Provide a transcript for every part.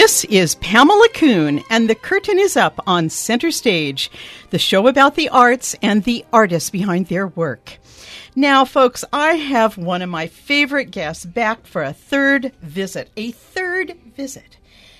This is Pamela Kuhn, and the curtain is up on Center Stage, the show about the arts and the artists behind their work. Now, folks, I have one of my favorite guests back for a third visit. A third visit.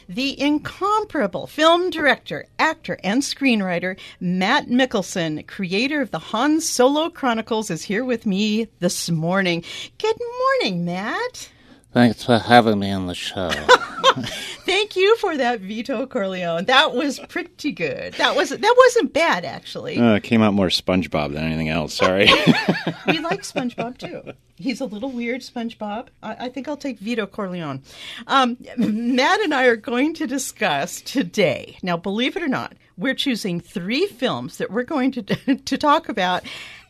The incomparable film director, actor, and screenwriter Matt Mikkelsen, creator of the Han Solo Chronicles, is here with me this morning. Good morning, Matt. Thanks for having me on the show. Thank you for that Vito Corleone. That was pretty good. That was that wasn't bad actually. Uh, it came out more SpongeBob than anything else. Sorry. we like SpongeBob too. He's a little weird, SpongeBob. I, I think I'll take Vito Corleone. Um, Matt and I are going to discuss today. Now, believe it or not, we're choosing three films that we're going to to talk about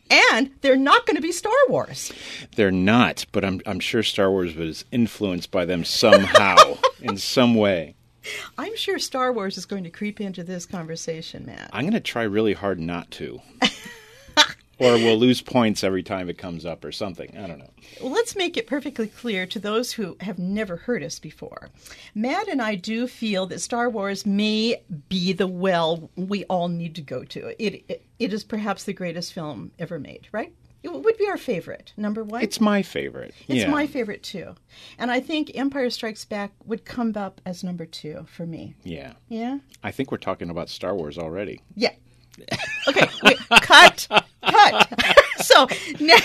and they're not going to be Star Wars. They're not, but I'm I'm sure Star Wars was influenced by them somehow, in some way. I'm sure Star Wars is going to creep into this conversation, Matt. I'm going to try really hard not to. or we'll lose points every time it comes up or something. I don't know. Let's make it perfectly clear to those who have never heard us before. Matt and I do feel that Star Wars may be the well we all need to go to. It, it, it is perhaps the greatest film ever made, right? It would be our favorite, number one. It's my favorite. It's yeah. my favorite too. And I think Empire Strikes Back would come up as number two for me. Yeah. Yeah? I think we're talking about Star Wars already. Yeah. Okay, wait, cut, cut. so now,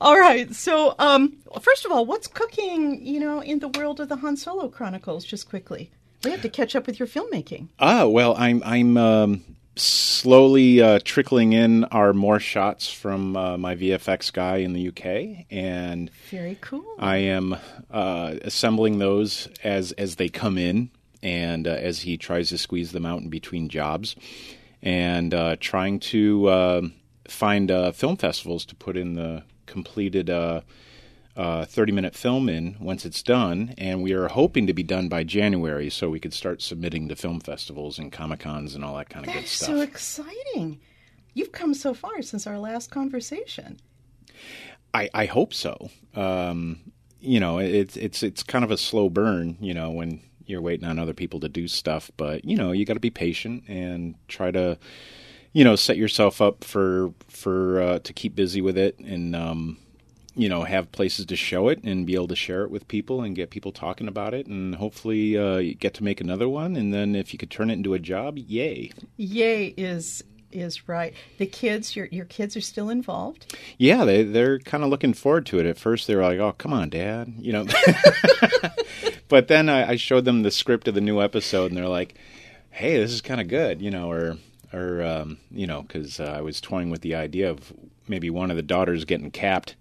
all right. So, um, first of all, what's cooking? You know, in the world of the Han Solo Chronicles, just quickly. We have to catch up with your filmmaking. Ah, well, I'm I'm um, slowly uh, trickling in our more shots from uh, my VFX guy in the UK, and very cool. I am uh, assembling those as as they come in, and uh, as he tries to squeeze them out in between jobs, and uh, trying to uh, find film festivals to put in the completed. 30 minute film in once it's done, and we are hoping to be done by January so we could start submitting to film festivals and Comic Cons and all that kind of That's good stuff. so exciting. You've come so far since our last conversation. I, I hope so. Um, you know, it's it's it's kind of a slow burn. You know, when you're waiting on other people to do stuff, but you know, you got to be patient and try to, you know, set yourself up for for uh, to keep busy with it and. Um, you know, have places to show it and be able to share it with people and get people talking about it, and hopefully uh, get to make another one. And then if you could turn it into a job, yay! Yay is is right. The kids, your your kids are still involved. Yeah, they they're kind of looking forward to it. At first, they were like, "Oh, come on, Dad," you know. but then I, I showed them the script of the new episode, and they're like, "Hey, this is kind of good," you know, or or um, you know, because uh, I was toying with the idea of maybe one of the daughters getting capped.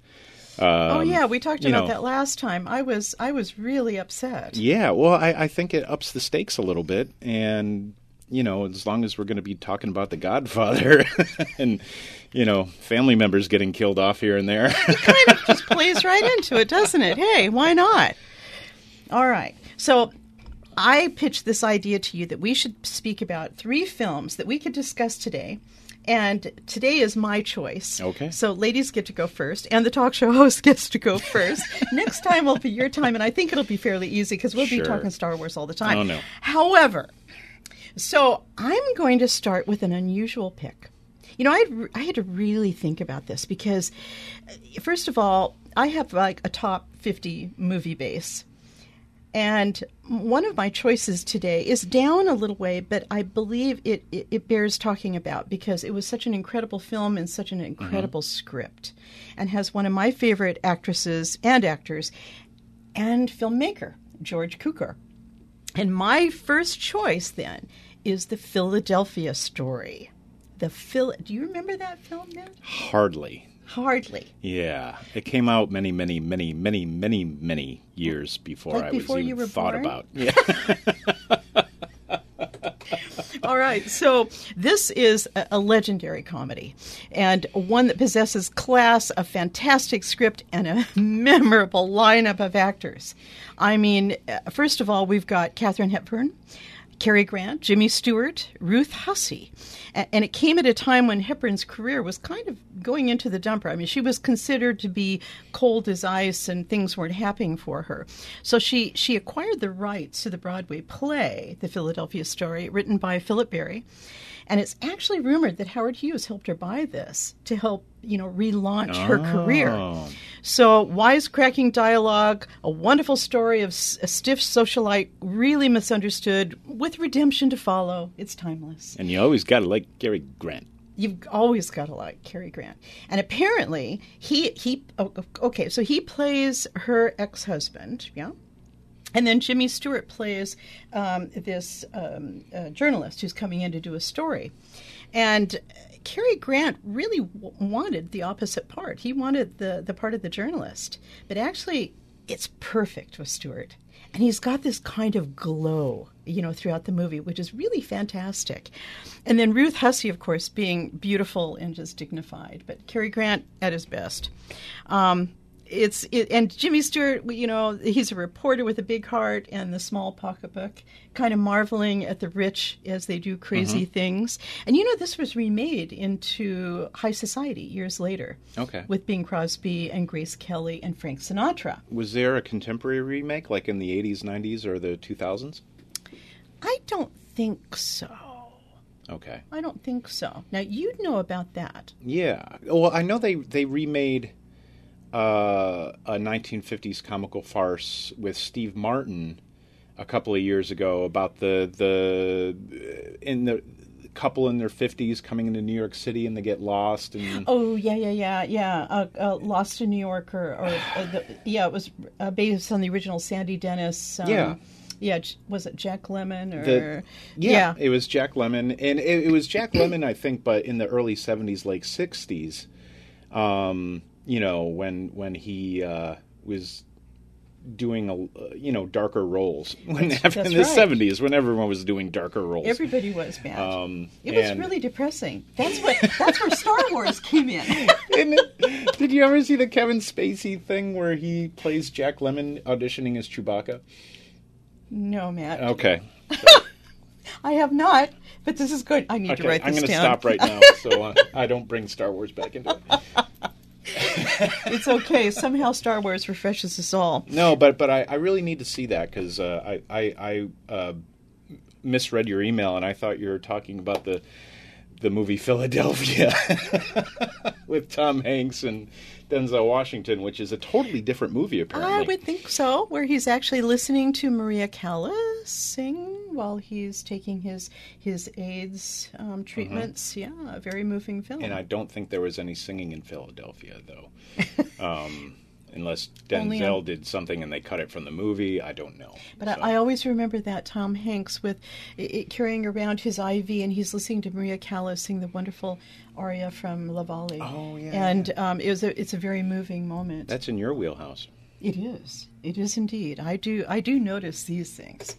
Um, oh yeah, we talked about know, that last time. I was I was really upset. Yeah, well, I, I think it ups the stakes a little bit, and you know, as long as we're going to be talking about the Godfather and you know family members getting killed off here and there, it kind of just plays right into it, doesn't it? Hey, why not? All right, so I pitched this idea to you that we should speak about three films that we could discuss today and today is my choice. Okay. So ladies get to go first, and the talk show host gets to go first. Next time will be your time, and I think it'll be fairly easy because we'll sure. be talking Star Wars all the time. Oh, no. However, so I'm going to start with an unusual pick. You know, I had, I had to really think about this because, first of all, I have like a top 50 movie base. And one of my choices today is down a little way, but I believe it, it, it, bears talking about because it was such an incredible film and such an incredible mm-hmm. script and has one of my favorite actresses and actors and filmmaker, George Cukor. And my first choice then is the Philadelphia story. The Phil- Do you remember that film, then? Hardly. Hardly. Yeah, it came out many, many, many, many, many, many years before like I before was even thought born? about. Yeah. All right, so this is a, legendary comedy, and one that possesses class, a fantastic script, and a memorable lineup of actors. I mean, uh, first of all, we've got Katharine Hepburn. Cary Grant, Jimmy Stewart, Ruth Hussey. And it came at a time when Hepburn's career was kind of going into the dumper. I mean, she was considered to be cold as ice and things weren't happening for her. So she, she acquired the rights to the Broadway play, The Philadelphia Story, written by Philip Barry. And it's actually rumored that Howard Hughes helped her buy this to help, you know, relaunch her career. Oh. So, wisecracking dialogue, a wonderful story of a stiff socialite, really misunderstood, with redemption to follow. It's timeless. And you always got to like Gary Grant. You've always got to like Cary Grant. And apparently, he he oh, okay, so he plays her ex husband, yeah. And then Jimmy Stewart plays um, this um, uh, journalist who's coming in to do a story. And Cary Grant really w- wanted the opposite part. He wanted the, the part of the journalist. But actually, it's perfect with Stewart. And he's got this kind of glow, you know, throughout the movie, which is really fantastic. And then Ruth Hussey, of course, being beautiful and just dignified, but Cary Grant at his best. Um, it's it, and Jimmy Stewart, you know, he's a reporter with a big heart and the small pocketbook, kind of marveling at the rich as they do crazy mm-hmm. things. And you know, this was remade into High Society years later. Okay. With Bing Crosby and Grace Kelly and Frank Sinatra. Was there a contemporary remake, like in the 80s, 90s, or the 2000s? I don't think so. Okay. I don't think so. Now you'd know about that. Yeah. Well, I know they they remade uh, a 1950s comical farce with Steve Martin a couple of years ago about the the in the couple in their 50s coming into New York City and they get lost and Oh yeah, yeah, yeah, yeah. Uh, uh, Lost in New York, or, or uh, the, yeah, it was uh, based on the original Sandy Dennis. Um, Yeah. yeah. Was it Jack Lemmon or The- yeah, it was Jack Lemmon, and it, it was Jack Lemmon, I think, but in the early '70s, late '60s. Um, you know, when when he uh, was doing a you know darker roles when That's in the right. '70s, when everyone was doing darker roles. Everybody was bad. Um, it was really depressing. That's what. That's where Star Wars came in. It- Did you ever see the Kevin Spacey thing where he plays Jack Lemmon auditioning as Chewbacca? No, Matt. Okay, I have not. But this is good. I need to write. Okay, I'm going to stop right now so uh, I don't bring Star Wars back into it. It's okay. Somehow Star Wars refreshes us all. No, but but I, I really need to see that because uh, I I, I uh, misread your email and I thought you were talking about the the movie Philadelphia with Tom Hanks and Denzel Washington, which is a totally different movie apparently. I would think so, where he's actually listening to Maria Callas sing while he's taking his his AIDS um, treatments. Yeah, a very moving film. Mm-hmm. And I don't think there was any singing in Philadelphia though, um, unless Denzel on- did something and they cut it from the movie. I don't know. but So- I, I always remember that Tom Hanks with i i carrying around his IV, and he's listening to Maria Callas sing the wonderful aria from La Valle. Oh, yeah, and Um, it was a, it's a very moving moment. that's in your wheelhouse. It is. It is indeed. I do. I do notice these things.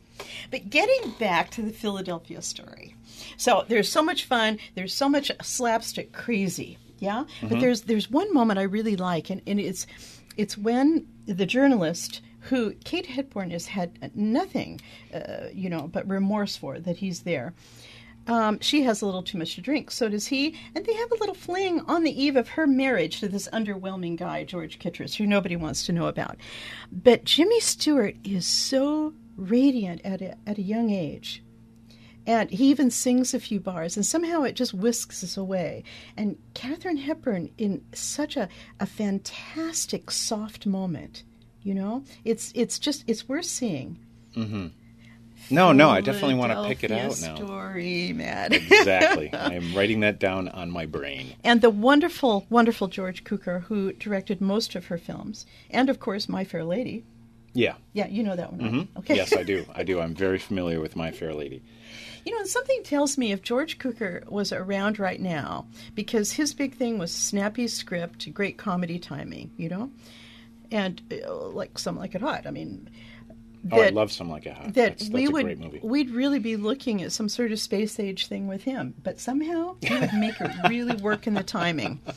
But getting back to the Philadelphia story, so there's so much fun. There's so much slapstick crazy. Yeah. But there's there's one moment I really like, and, and it's it's when the journalist who Kate Hepburn has had nothing, uh, you know, but remorse for that he's there. Um, she has a little too much to drink, so does he, and they have a little fling on the eve of her marriage to this underwhelming guy, George Kittredge, who nobody wants to know about. But Jimmy Stewart is so radiant at a, at a young age. And he even sings a few bars, and somehow it just whisks us away. And Katharine Hepburn, in such a, a fantastic, soft moment, you know, it's it's just it's worth seeing. No, no, I definitely want to pick it out now. Story, Matt. exactly. I am writing that down on my brain. and the wonderful, wonderful George Cukor, who directed most of her films, and of course, My Fair Lady. Yeah. Yeah, you know that one, right? Mhm. Okay. Yes, I do. I do. I'm very familiar with My Fair Lady. You know, and something tells me if George Cukor was around right now, because his big thing was snappy script, great comedy timing, you know, and uh, like Some Like It Hot. I mean, Oh, I that- love Some Like It Hot. that That's, that's we a would great movie. we'd really be looking at some sort of space age thing with him, but somehow he would make it really work in the timing.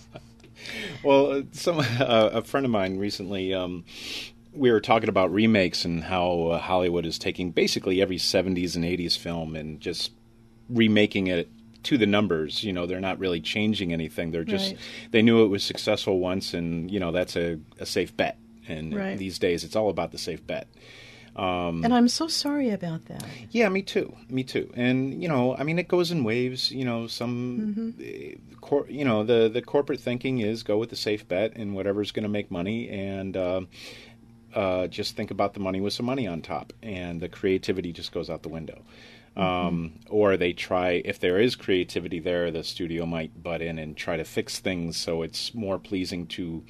Well, uh, some uh, a friend of mine recently um, we were talking about remakes and how uh, Hollywood is taking basically every 70s and 80s film and just remaking it to the numbers. You know, they're not really changing anything. They're just Right. they knew it was successful once, and you know that's a, a safe bet. And Right. these days, it's all about the safe bet. And I'm so sorry about that. Yeah, me too. Me too. And you know, I mean, it goes in waves. You know, some, eh, cor- you know, the the corporate thinking is go with the safe bet and whatever's going to make money, and um uh, just think about the money with some money on top, and the creativity just goes out the window. Um, or they try, if there is creativity there, the studio might butt in and try to fix things so it's more pleasing to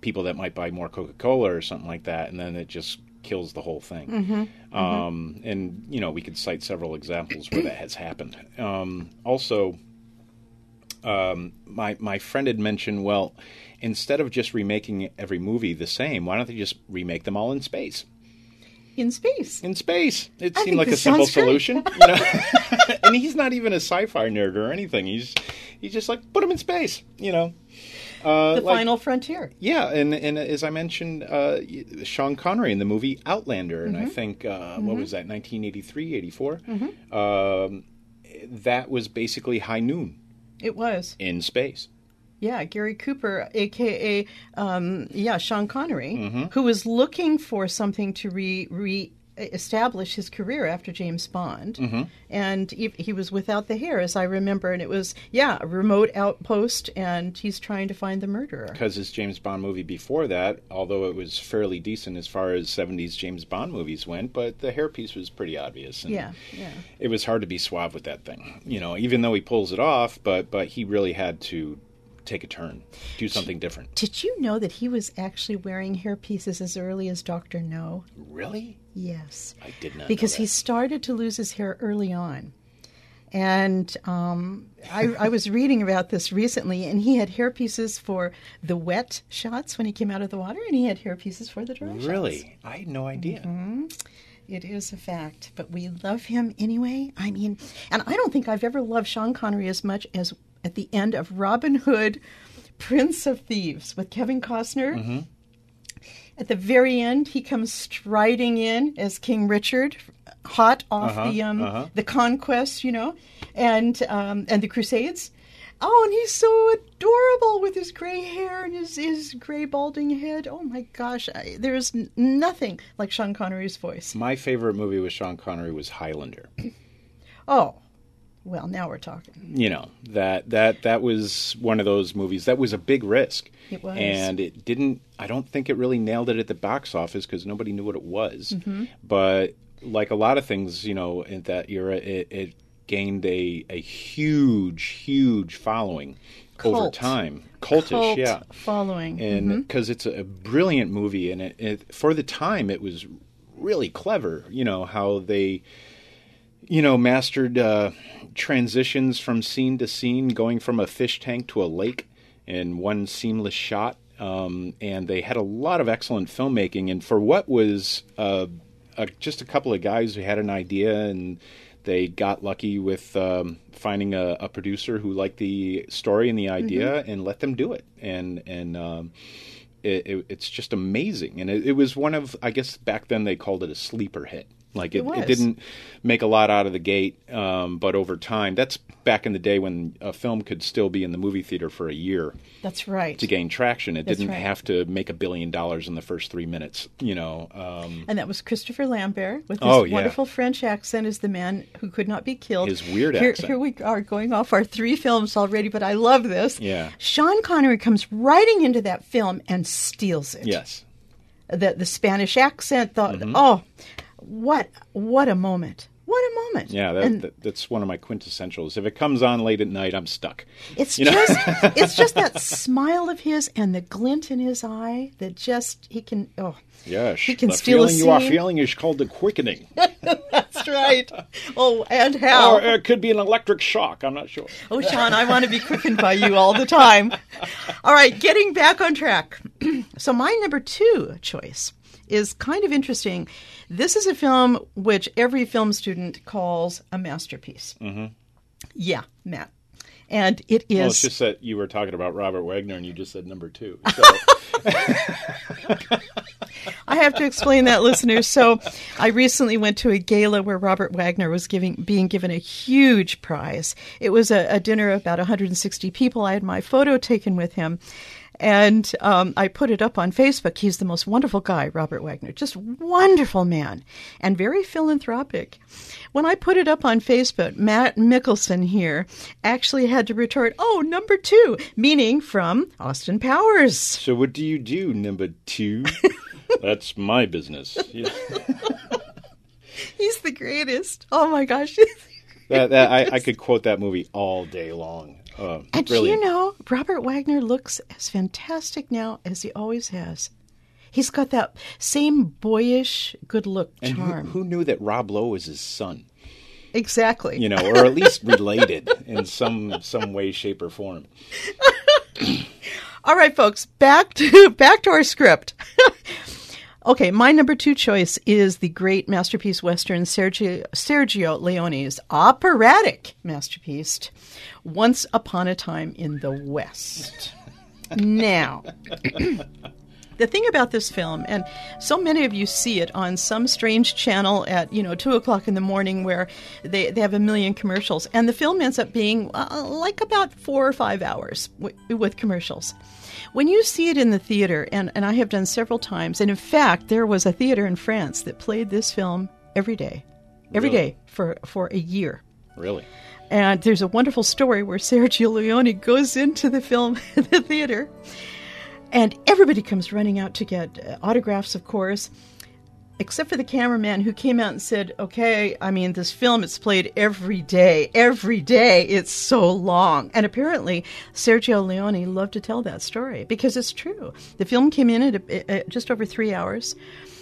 people that might buy more Coca Cola or something like that, and then it just kills the whole thing. Um, and you know, we could cite several examples where that has happened. Um, also, um, my my friend had mentioned, well, instead of just remaking every movie the same, why don't they just remake them all in space? In space. In space, it I seemed like a simple solution. You know? and he's not even a sci-fi nerd or anything. He's he's just like put him in space. You know. Uh, the like- final frontier. yeah, and and as I mentioned, uh, Sean Connery in the movie Outlander, and I Mm-hmm. think uh, what was that, 1983, 84? Mm-hmm. Um, that was basically High Noon It was. in space. Yeah, Gary Cooper, aka um, yeah Sean Connery, Mm-hmm. who was looking for something to re re establish his career after James Bond, Mm-hmm. and he, he was without the hair, as I remember, and it was yeah a remote outpost, and he's trying to find the murderer. Because his James Bond movie before that, although it was fairly decent as far as 70s James Bond movies went, but the hairpiece was pretty obvious. And Yeah, yeah. It was hard to be suave with that thing. You know, even though he pulls it off, but but he really had to take a turn, do something different. Did you know that he was actually wearing hair pieces as early as Doctor No? Really? Yes. I did not. because he started to lose his hair early on. And um, I, I was reading about this recently, and he had hair pieces for the wet shots when he came out of the water, and he had hair pieces for the dry shots. Really? I had no idea. It is a fact, but we love him anyway. I mean, and I don't think I've ever loved Sean Connery as much as at the end of Robin Hood, Prince of Thieves with Kevin Costner. At the very end, he comes striding in as King Richard, hot off the um, the conquest, you know, and um, and the Crusades. Oh, and he's so adorable with his gray hair and his, his gray balding head. Oh my gosh, I, there's nothing like Sean Connery's voice. My favorite movie with Sean Connery was Highlander. Oh, well, now we're talking. You know that that that was one of those movies that was a big risk. It was. and it didn't. I don't think it really nailed it at the box office because nobody knew what it was. Mm-hmm. But like a lot of things, you know, in that era, it, it gained a a huge, huge following over time. Cultish, Cult yeah. following. and because it's a brilliant movie and it, it for the time it was really clever you know how they you know mastered uh, transitions from scene to scene going from a fish tank to a lake in one seamless shot. Um, and they had a lot of excellent filmmaking. And for what was uh, a, just a couple of guys who had an idea and they got lucky with um, finding a, a producer who liked the story and the idea and let them do it. And and um, it, it, it's just amazing. And it, it was one of I guess back then they called it a sleeper hit like it, It it didn't make a lot out of the gate um, but over time that's back in the day when a film could still be in the movie theater for a year That's right. to gain traction it That's didn't right. have to make a billion dollars in the first three minutes you know um, And that was Christopher Lambert with his Oh, yeah. wonderful French accent as the man who could not be killed. His weird here, accent. Here we are going off our three films already, but I love this. Yeah. Sean Connery comes riding into that film and steals it. yes The, the Spanish accent, the, Mm-hmm. oh, what what a moment. What a moment. Yeah, that, that, that's one of my quintessentials. If it comes on late at night, I'm stuck. It's You know? just it's just that smile of his and the glint in his eye that just he can oh Yes, He can the steal a feeling you are feeling is called the quickening, that's right. Oh, and how? or it could be an electric shock. I'm not sure. Oh, Sean, I want to be quickened by you all the time. All right, getting back on track. so, my number two choice is kind of interesting. This is a film which every film student calls a masterpiece. Mm-hmm. Yeah, Matt. And it is. Well, it's just that you were talking about Robert Wagner and you just said number two. So, I have to explain that, listeners. So, I recently went to a gala where Robert Wagner was giving being given a huge prize. It was a, a dinner of about 160 people. I had my photo taken with him. And um, I put it up on Facebook. He's the most wonderful guy, Robert Wagner. Just wonderful man and very philanthropic. When I put it up on Facebook, Matt Mickelson here actually had to retort, oh, number two, meaning from Austin Powers. so what do you do, number two? That's my business. Yeah. He's the greatest. Oh my gosh. That, that, I, I could quote that movie all day long. Uh, And do you know, Robert Wagner looks as fantastic now as he always has. He's got that same boyish good look and who, charm. who knew that Rob Lowe was his son? exactly. You know, or at least related in some some way, shape, or form. All right, folks, back to back to our script. okay, my number two choice is the great masterpiece western Sergio, Sergio Leone's operatic masterpiece, Once Upon a Time in the West. now, the thing about this film, and so many of you see it on some strange channel at you know two o'clock in the morning, where they, they have a million commercials, and the film ends up being uh, like about four or five hours w- with commercials. When you see it in the theater, and, and I have done several times, and in fact, there was a theater in France that played this film every day, every Really? day for, for a year. Really? And there's a wonderful story where Sergio Leone goes into the film, the theater, and everybody comes running out to get uh, autographs, of course, except for the cameraman who came out and said, Okay, I mean, this film, it's played every day. Every day. It's so long. And apparently, Sergio Leone loved to tell that story because it's true. The film came in at, a, at just over three hours.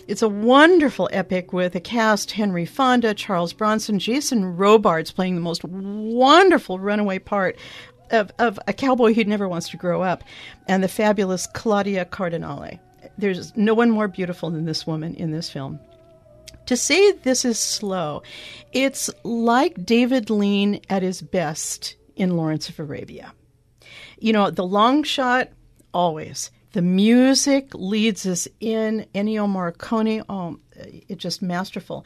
It's a wonderful epic with a cast Henry Fonda, Charles Bronson, Jason Robards playing the most wonderful runaway part of, of a cowboy who never wants to grow up, and the fabulous Claudia Cardinale. There's no one more beautiful than this woman in this film. To say this is slow, it's like David Lean at his best in Lawrence of Arabia. You know, the long shot, always. The music leads us in. Ennio Morricone, oh, it's just masterful.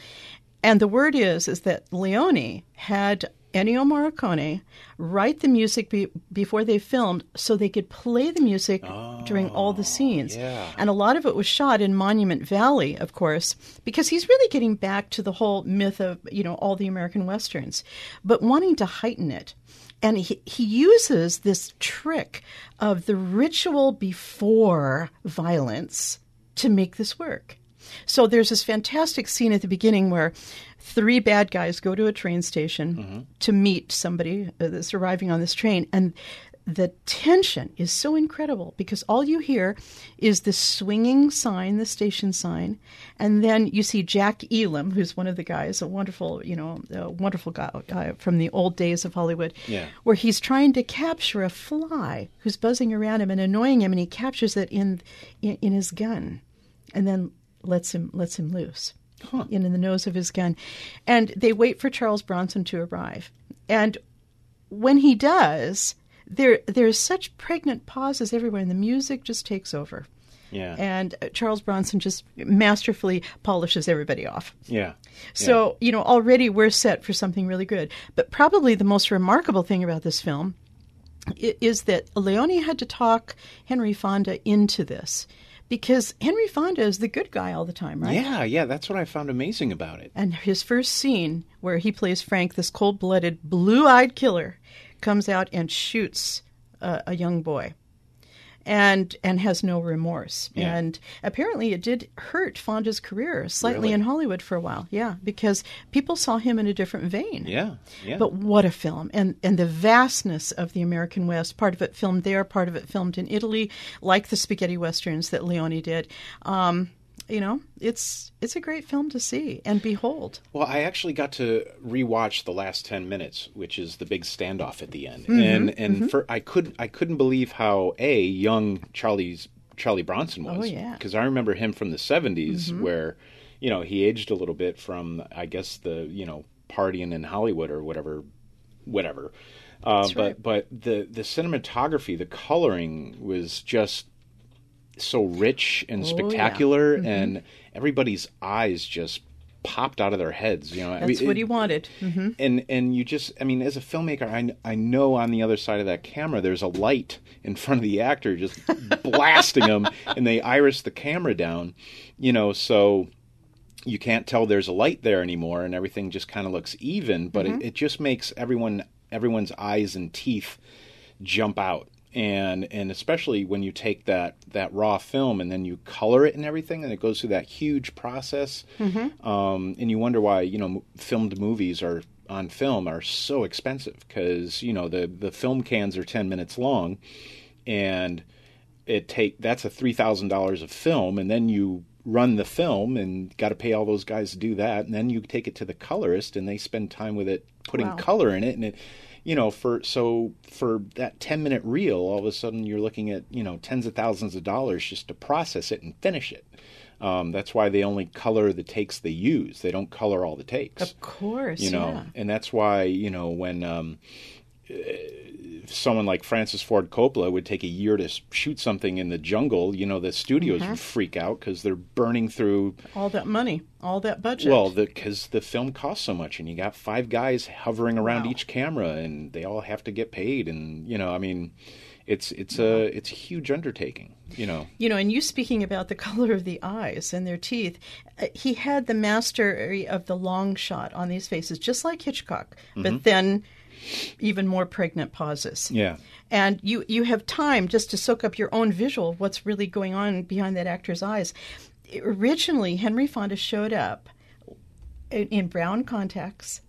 And the word is is that Leone had Ennio Morricone write the music be- before they filmed so they could play the music oh, during all the scenes. yeah. And a lot of it was shot in Monument Valley, of course, because he's really getting back to the whole myth of, you know, all the American westerns, but wanting to heighten it. And he, he uses this trick of the ritual before violence to make this work. So there's this fantastic scene at the beginning where three bad guys go to a train station to meet somebody uh, that's arriving on this train, and the tension is so incredible because all you hear is the swinging sign, the station sign, and then you see Jack Elam, who's one of the guys, a wonderful, you know, a wonderful guy uh, from the old days of Hollywood, Yeah. where he's trying to capture a fly who's buzzing around him and annoying him, and he captures it in in, in his gun, and then lets him lets him loose in, in the nose of his gun, and they wait for Charles Bronson to arrive, and when he does, there there's such pregnant pauses everywhere, and the music just takes over, Yeah. and uh, Charles Bronson just masterfully polishes everybody off. yeah. So, you know, already we're set for something really good. But probably the most remarkable thing about this film is that Leone had to talk Henry Fonda into this because Henry Fonda is the good guy all the time, right? Yeah, yeah, that's what I found amazing about it. And his first scene, where he plays Frank, this cold blooded, blue eyed killer, comes out and shoots a, a young boy. And and has no remorse. Yeah. And apparently, it did hurt Fonda's career slightly Really? in Hollywood for a while. Yeah, because people saw him in a different vein. Yeah, yeah. But what a film. And and the vastness of the American West, part of it filmed there, part of it filmed in Italy, like the spaghetti westerns that Leone did. Um, you know, it's it's a great film to see and behold. Well, I actually got to rewatch the last ten minutes, which is the big standoff at the end, Mm-hmm, and and for I could I couldn't believe how a young Charlie's Charlie Bronson was. Oh, yeah. Mm-hmm. because I remember him from the 70s where, you know, he aged a little bit from I guess the you know partying in Hollywood or whatever whatever. Uh, but right. but the the cinematography, the coloring was just so rich and Oh, yeah. spectacular, and everybody's eyes just popped out of their heads. You know, I That's mean, what it- he wanted. hmm and and you just i mean as a filmmaker i, I know on the other side of that camera there's a light in front of the actor just blasting them and they iris the camera down you know so you can't tell there's a light there anymore and everything just kind of looks even but it, it just makes everyone everyone's eyes and teeth jump out and and especially when you take that that raw film and then you color it and everything and it goes through that huge process um, and you wonder why you know filmed movies are on film are so expensive because you know the the film cans are 10 minutes long and it take that's a three thousand dollars of film, and then you run the film and got to pay all those guys to do that, and then you take it to the colorist, and they spend time with it putting Wow. color in it, and it, you know, for so for that ten minute reel, all of a sudden you're looking at you know tens of thousands of dollars just to process it and finish it. Um, that's why they only color the takes they use. They don't color all the takes Of course, you know yeah. and that's why you know when um, uh, someone like francis ford coppola would take a year to shoot something in the jungle you know the studios Mm-hmm. would freak out because they're burning through All that money, all that budget. well because the, film costs so much and you got five guys hovering around Wow. each camera and they all have to get paid and you know i mean it's it's a it's a huge undertaking you know You know, and you speaking about the color of the eyes and their teeth, uh, he had the mastery of the long shot on these faces, just like Hitchcock, Mm-hmm. but then even more pregnant pauses. yeah And you, you have time just to soak up your own visual of what's really going on behind that actor's eyes. Originally, Henry Fonda showed up in, in brown contacts,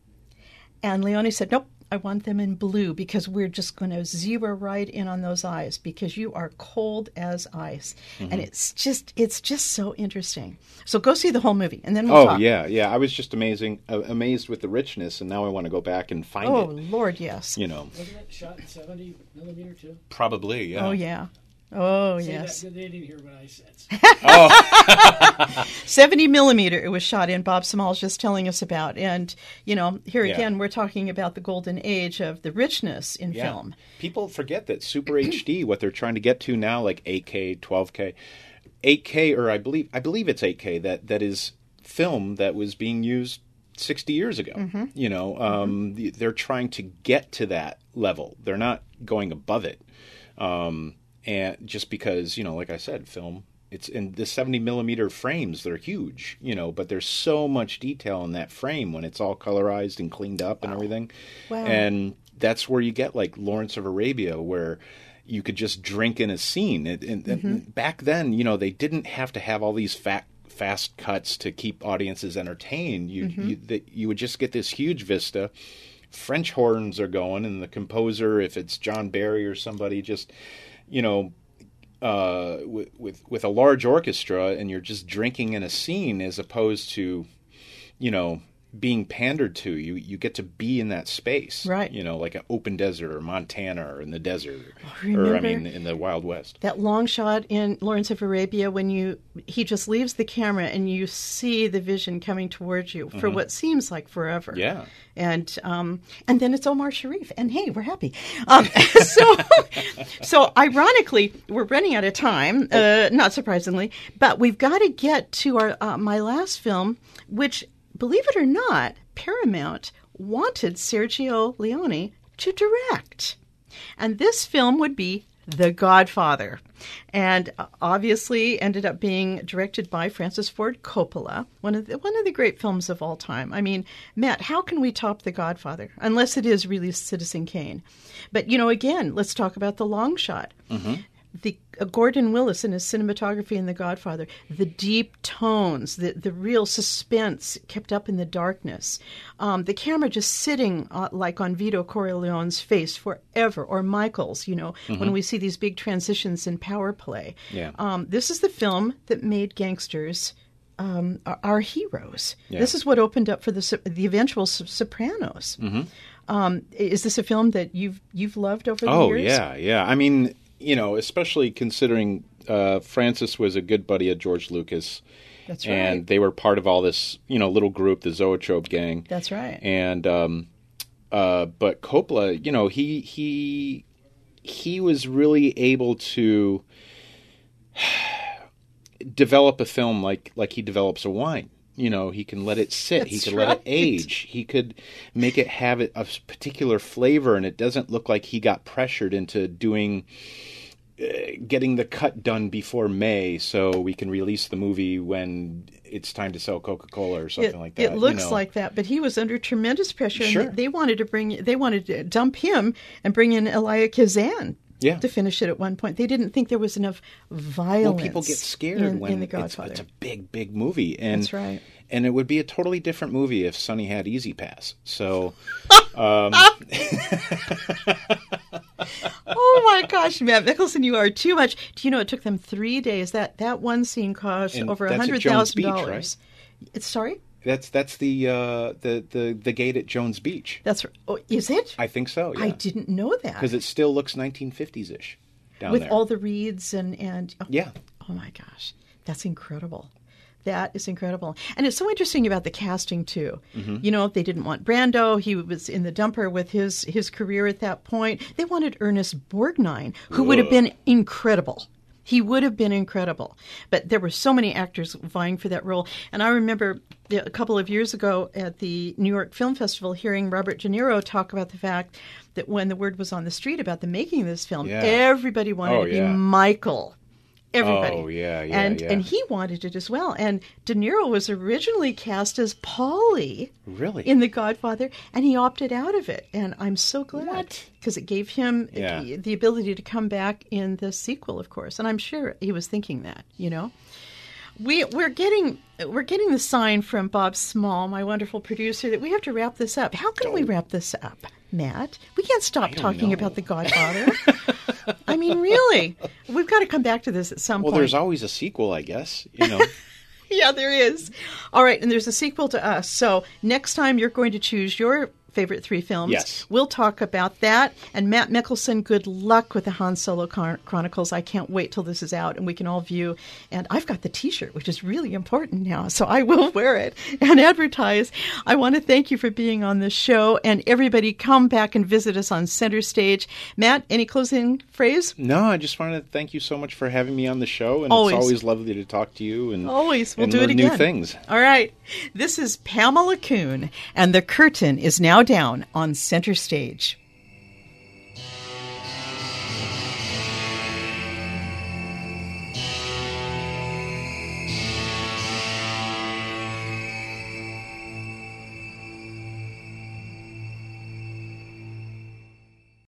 and Leone said, Nope, I want them in blue because we're just going to zero right in on those eyes because you are cold as ice. Mm-hmm. And it's just it's just so interesting. So go see the whole movie and then we'll oh talk. yeah yeah i was just amazing uh, amazed with the richness and now i want to go back and find Oh it Lord, yes. you know Wasn't it shot in 70 millimeter too? probably yeah Oh yeah. Oh Say yes. That, they didn't hear what I said. 70 millimeter it was shot in bob Small's just telling us about and you know here Yeah. again we're talking about the golden age of the richness in Yeah. film People forget that Super HD, what they're trying to get to now, like 8K, 12K, 8K, or I believe I believe it's 8K. That that is film that was being used 60 years ago. Mm-hmm. You know, um, the- they're trying to get to that level. They're not going above it, um, and just because you know, like I said, film. It's in the 70 millimeter frames. They're huge, you know, but there's so much detail in that frame when it's all colorized and cleaned up and everything. Wow. And that's where you get like Lawrence of Arabia, where you could just drink in a scene. And, and, and back then, you know, they didn't have to have all these fat, fast cuts to keep audiences entertained. You mm-hmm. you, that you would just get this huge vista. French horns are going, and the composer, if it's John Barry or somebody, just you know, uh, with, with with a large orchestra, and you're just drinking in a scene, as opposed to, you know, being pandered to. You you get to be in that space, Right. You know, like an open desert or Montana or in the desert, or I mean, in the Wild West. that long shot in Lawrence of Arabia when you he just leaves the camera and you see the vision coming towards you for what seems like forever. Mm-hmm. Yeah. And um, and then it's Omar Sharif, and hey, we're happy. Um, so, so ironically, we're running out of time. Uh, not surprisingly, but we've got to get to our uh, my last film, which, believe it or not, Paramount wanted Sergio Leone to direct. And this film would be The Godfather. And uh, obviously ended up being directed by Francis Ford Coppola, one of the, one of the great films of all time. I mean, Matt, how can we top The Godfather? Unless it is really Citizen Kane. But, you know, again, let's talk about the long shot. The uh, Gordon Willis and his cinematography in The Godfather, the deep tones, the the real suspense kept up in the darkness, um, the camera just sitting uh, like on Vito Corleone's face forever, or Michael's. You know, when we see these big transitions in power play. Yeah. Um, this is the film that made gangsters um, heroes. Yeah. This is what opened up for the the eventual Sopranos. Mm-hmm. Um, is this a film that you've you've loved over the Oh years? yeah, yeah. I mean, you know, especially considering uh, Francis was a good buddy of George Lucas, That's right. and they were part of all this, you know, little group, the Zoetrope gang. That's right. And um, Uh, but Coppola, you know, he he he was really able to develop a film like like he develops a wine. You know, he can let it sit. he That's could let it age. He could make it have a particular flavor, and it doesn't look like he got pressured into doing uh, getting the cut done before May, so we can release the movie when it's time to sell Coca Cola or something It, like that. it you looks know. like that, but he was under tremendous pressure. Sure. And they wanted to bring, they wanted to dump him and bring in Elia Kazan Yeah. to finish it at one point. They didn't think there was enough violence. well, people get scared in, when in the it's, Godfather. it's a big, big movie, and That's right. And it would be a totally different movie if Sonny had E-ZPass. So, um, oh my gosh, Matt Nicholson, you are too much. Do you know it took them three days? That that one scene cost And over a hundred thousand dollars. It's sorry. That's that's the uh, the the the gate at Jones Beach. That's oh, is it? I think so. I didn't know that. because it still looks 1950s ish down with there. all the reeds and and oh, yeah, Oh my gosh, that's incredible. That is incredible. And it's so interesting about the casting too. Mm-hmm. You know, they didn't want Brando. He was in the dumper with his his career at that point. They wanted Ernest Borgnine, who would have been incredible. He would have been incredible. But there were so many actors vying for that role. And I remember a couple of years ago at the New York Film Festival hearing Robert De Niro talk about the fact that when the word was on the street about the making of this film, Yeah. everybody wanted Oh, to be yeah. Michael. Everybody. Oh, yeah, yeah, and yeah. and he wanted it as well. And De Niro was originally cast as Paulie really. in The Godfather, and he opted out of it. And I'm so glad because it gave him Yeah. the, the ability to come back in the sequel, of course. And I'm sure he was thinking that, you know. We we're getting we're getting the sign from Bob Small, my wonderful producer, that we have to wrap this up. How can we wrap this up, Matt? We can't stop talking know. about The Godfather. I mean, really, we've got to come back to this at some well, point. Well, there's always a sequel, I guess. You know. Yeah, there is. All right, and there's a sequel to us. So next time you're going to choose your favorite three films. Yes. We'll talk about that. And Matt Mickelson, good luck with the Han Solo Chron- Chronicles. I can't wait till this is out and we can all view. And I've got the t shirt, which is really important now. So I will wear it and advertise. I want to thank you for being on the show. And everybody, come back and visit us on Center Stage. Matt, any closing phrase? No, I just wanted to thank you so much for having me on the show, and Always. it's always lovely to talk to you and Always. We'll and do it again. new things. All right. This is Pamela Kuhn, and the curtain is down on center stage.